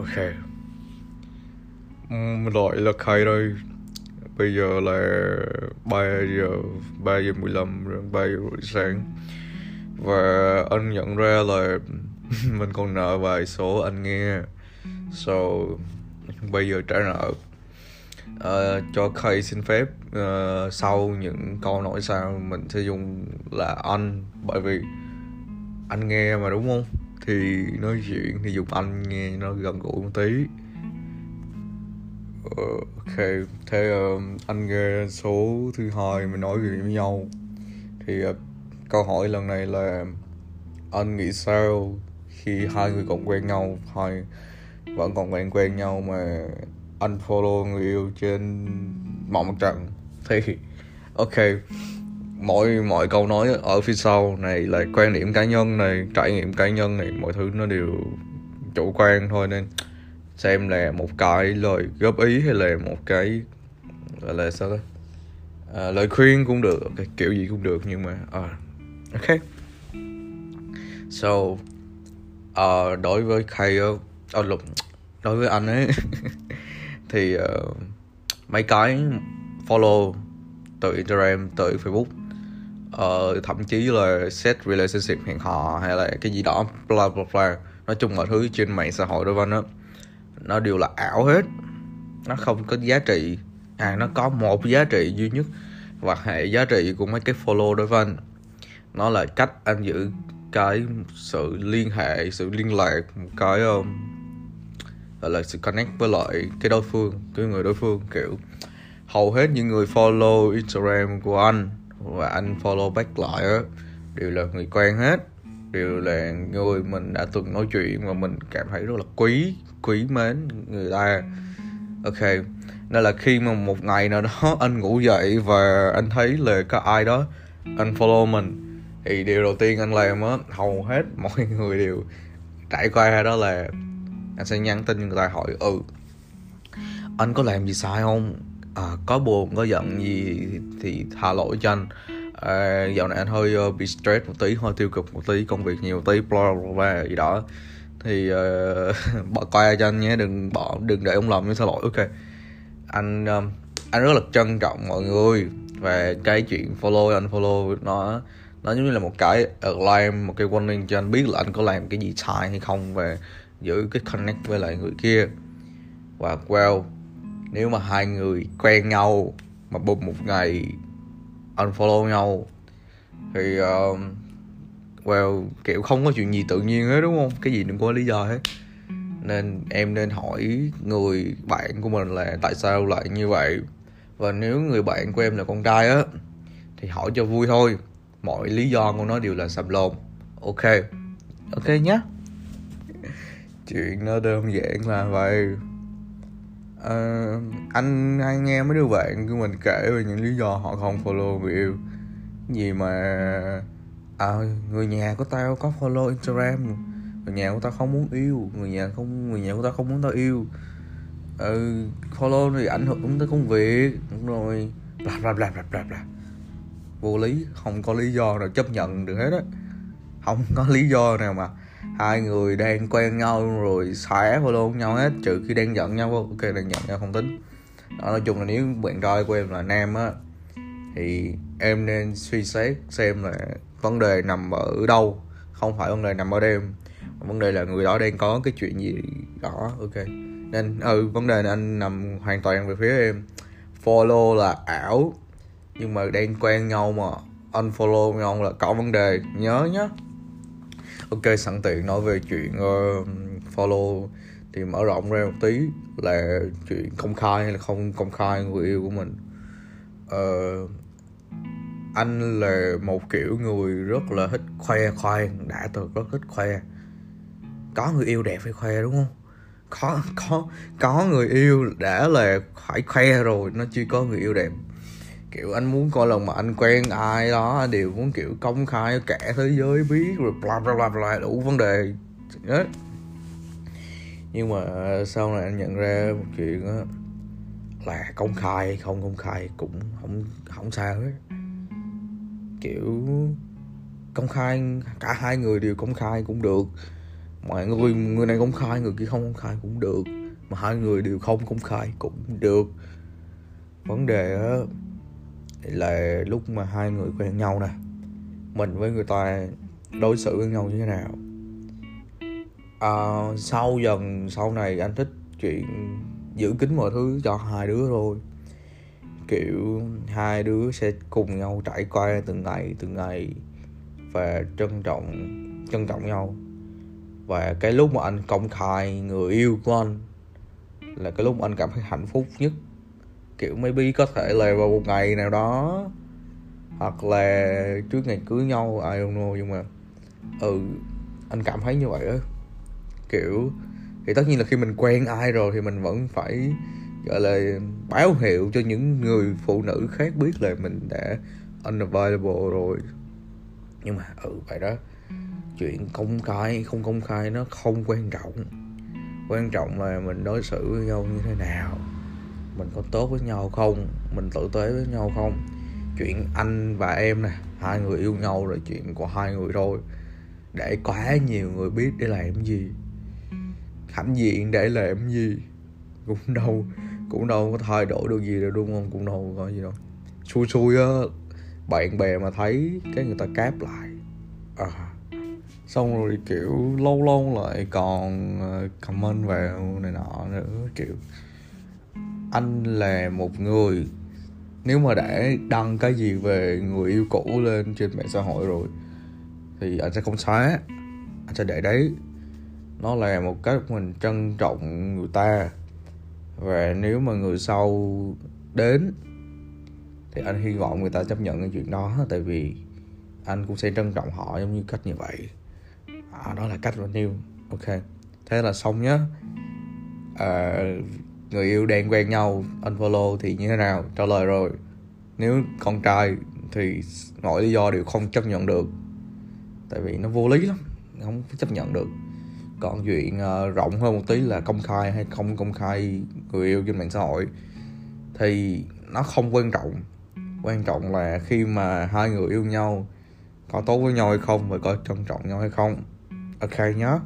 ok. Loại là khai đây Bây giờ là 3 giờ 3 giờ 15 rồi 3 giờ rưỡi sáng. Và anh nhận ra là Mình còn nợ vài số anh nghe. So Bây giờ trả nợ uh, Cho Khay xin phép. Uh, Sau những câu nói sau Mình sẽ dùng là anh. Bởi vì Anh nghe mà đúng không? Thì nói chuyện thì dùng anh nghe nó gần gũi một tí. Ờ, ok. Thế uh, anh nghe số thứ hai mình nói chuyện với nhau. Thì uh, câu hỏi lần này là anh nghĩ sao khi hai người còn quen nhau? Hai vẫn còn quen quen nhau mà anh follow người yêu trên mọi mặt trận? Thì ok mọi mọi câu nói ở phía sau này là quan điểm cá nhân này trải nghiệm cá nhân này mọi thứ nó đều chủ quan thôi. Nên xem là một cái lời góp ý hay là một cái gọi là sao đó à, lời khuyên cũng được okay, kiểu gì cũng được nhưng mà uh, ok. So uh, đối với Kay uh, lục đối với anh ấy thì uh, mấy cái follow từ Instagram từ Facebook uh, thậm chí là set relationship hẹn hò hay là cái gì đó bla bla bla. Nói chung mọi thứ trên mạng xã hội đối với nó nó đều là ảo hết. Nó không có giá trị. À nó có một giá trị duy nhất và hệ giá trị của mấy cái follow đối với anh. Nó là cách anh giữ cái sự liên hệ sự liên lạc một cái um, gọi là sự connect với lại cái đối phương cái người đối phương kiểu. Hầu hết những người follow instagram của anh và anh follow back lại á, đều là người quen hết. Đều là người mình đã từng nói chuyện và mình cảm thấy rất là quý quý mến người ta. Ok, nên là khi mà một ngày nào đó anh ngủ dậy và anh thấy là có ai đó anh follow mình, thì điều đầu tiên anh làm á, hầu hết mọi người đều trải qua đó là anh sẽ nhắn tin người ta hỏi ừ anh có làm gì sai không? À, có buồn có giận gì thì tha lỗi cho anh. À, dạo này anh hơi uh, bị stress một tí hơi tiêu cực một tí công việc nhiều một tí bla bla bla gì đó. Thì uh, bỏ qua cho anh nhé đừng bỏ đừng để ông lòng như xin lỗi. Ok. Anh um, anh rất là trân trọng mọi người và cái chuyện follow anh follow nó nó giống như là một cái alarm một cái warning cho anh biết là anh có làm cái gì sai hay không và giữ cái connect với lại người kia. Và well nếu mà hai người quen nhau mà bùng một ngày unfollow nhau thì uh, well kiểu không có chuyện gì tự nhiên hết đúng không? Cái gì đừng có lý do hết. Nên em nên hỏi người bạn của mình là tại sao lại như vậy? Và nếu người bạn của em là con trai á thì hỏi cho vui thôi. Mọi lý do của nó đều là sầm lồn. Ok. Ok nhé chuyện nó đơn giản là vậy uh, anh hay nghe mấy đứa bạn của mình kể về những lý do họ không follow người yêu. Gì mà à, người nhà của tao có follow instagram. Người nhà của tao không muốn yêu. Người nhà không người nhà của tao không muốn tao yêu. Ừ, follow thì ảnh hưởng tới công việc. Rồi. Bla bla bla bla bla bla. Vô lý. Không có lý do nào chấp nhận được hết á. Không có lý do nào mà hai người đang quen nhau rồi xóa follow nhau hết trừ khi đang giận nhau. Ok đang giận nhau không tính. Đó, nói chung là nếu bạn trai của em là nam á thì em nên suy xét xem là vấn đề nằm ở đâu không phải vấn đề nằm ở đêm. Vấn đề là người đó đang có cái chuyện gì đó. Ok. Nên ừ vấn đề anh nằm hoàn toàn về phía em. Follow là ảo nhưng mà đang quen nhau mà unfollow nhau là có vấn đề. Nhớ nhé ok sẵn tiện nói về chuyện uh, follow thì mở rộng ra một tí là chuyện công khai hay là không công khai người yêu của mình. Uh, anh là một kiểu người rất là thích khoe khoang đã từ rất thích khoe. Có người yêu đẹp phải khoe đúng không? Có có có người yêu đã là phải khoe rồi nó chưa có người yêu đẹp kiểu anh muốn coi lần mà anh quen ai đó đều muốn kiểu công khai cả thế giới biết rồi bla bla bla bla đủ vấn đề. Hết nhưng mà sau này anh nhận ra một chuyện đó, là công khai không công khai cũng không không sao hết. Kiểu công khai cả hai người đều công khai cũng được. Mọi người người này công khai người kia không công khai cũng được. Mà hai người đều không công khai cũng được. Vấn đề đó là lúc mà hai người quen nhau nè mình với người ta đối xử với nhau như thế nào? À, sau dần sau này anh thích chuyện giữ kín mọi thứ cho hai đứa thôi. Kiểu hai đứa sẽ cùng nhau trải qua từng ngày từng ngày và trân trọng trân trọng nhau. Và cái lúc mà anh công khai người yêu của anh là cái lúc mà anh cảm thấy hạnh phúc nhất kiểu maybe có thể là vào một ngày nào đó, hoặc là trước ngày cưới nhau, I don't know, nhưng mà ừ anh cảm thấy như vậy á. Kiểu, thì tất nhiên là khi mình quen ai rồi thì mình vẫn phải, gọi là, báo hiệu cho những người phụ nữ khác biết là mình đã unavailable rồi. Nhưng mà ừ vậy đó. Chuyện công khai, không công khai nó không quan trọng. Quan trọng là mình đối xử với nhau như thế nào mình có tốt với nhau không? Mình tử tế với nhau không? Chuyện anh và em nè, hai người yêu nhau là chuyện của hai người thôi. Để quá nhiều người biết để làm gì. Hãnh diện để làm gì? Cũng đâu cũng đâu có thay đổi được gì đâu, đúng không? Cũng đâu có gì đâu. Xui xui á, bạn bè mà thấy cái người ta cáp lại. À xong rồi kiểu lâu lâu lại còn ờ, comment vào này nọ nữa, kiểu anh là một người nếu mà để đăng cái gì về người yêu cũ lên trên mạng xã hội rồi thì anh sẽ không xóa. Anh sẽ để đấy. Nó là một cách mình trân trọng người ta. Và nếu mà người sau đến thì anh hy vọng người ta chấp nhận cái chuyện đó tại vì anh cũng sẽ trân trọng họ giống như cách như vậy. À, đó là cách của anh yêu. Ok thế là xong nhá. À, người yêu đang quen nhau unfollow thì như thế nào? Trả lời rồi. Nếu con trai thì mọi lý do đều không chấp nhận được. Tại vì nó vô lý lắm không chấp nhận được. Còn chuyện uh, rộng hơn một tí là công khai hay không công khai người yêu trên mạng xã hội thì nó không quan trọng. Quan trọng là khi mà hai người yêu nhau có tốt với nhau hay không và có trân trọng nhau hay không. Ok nhé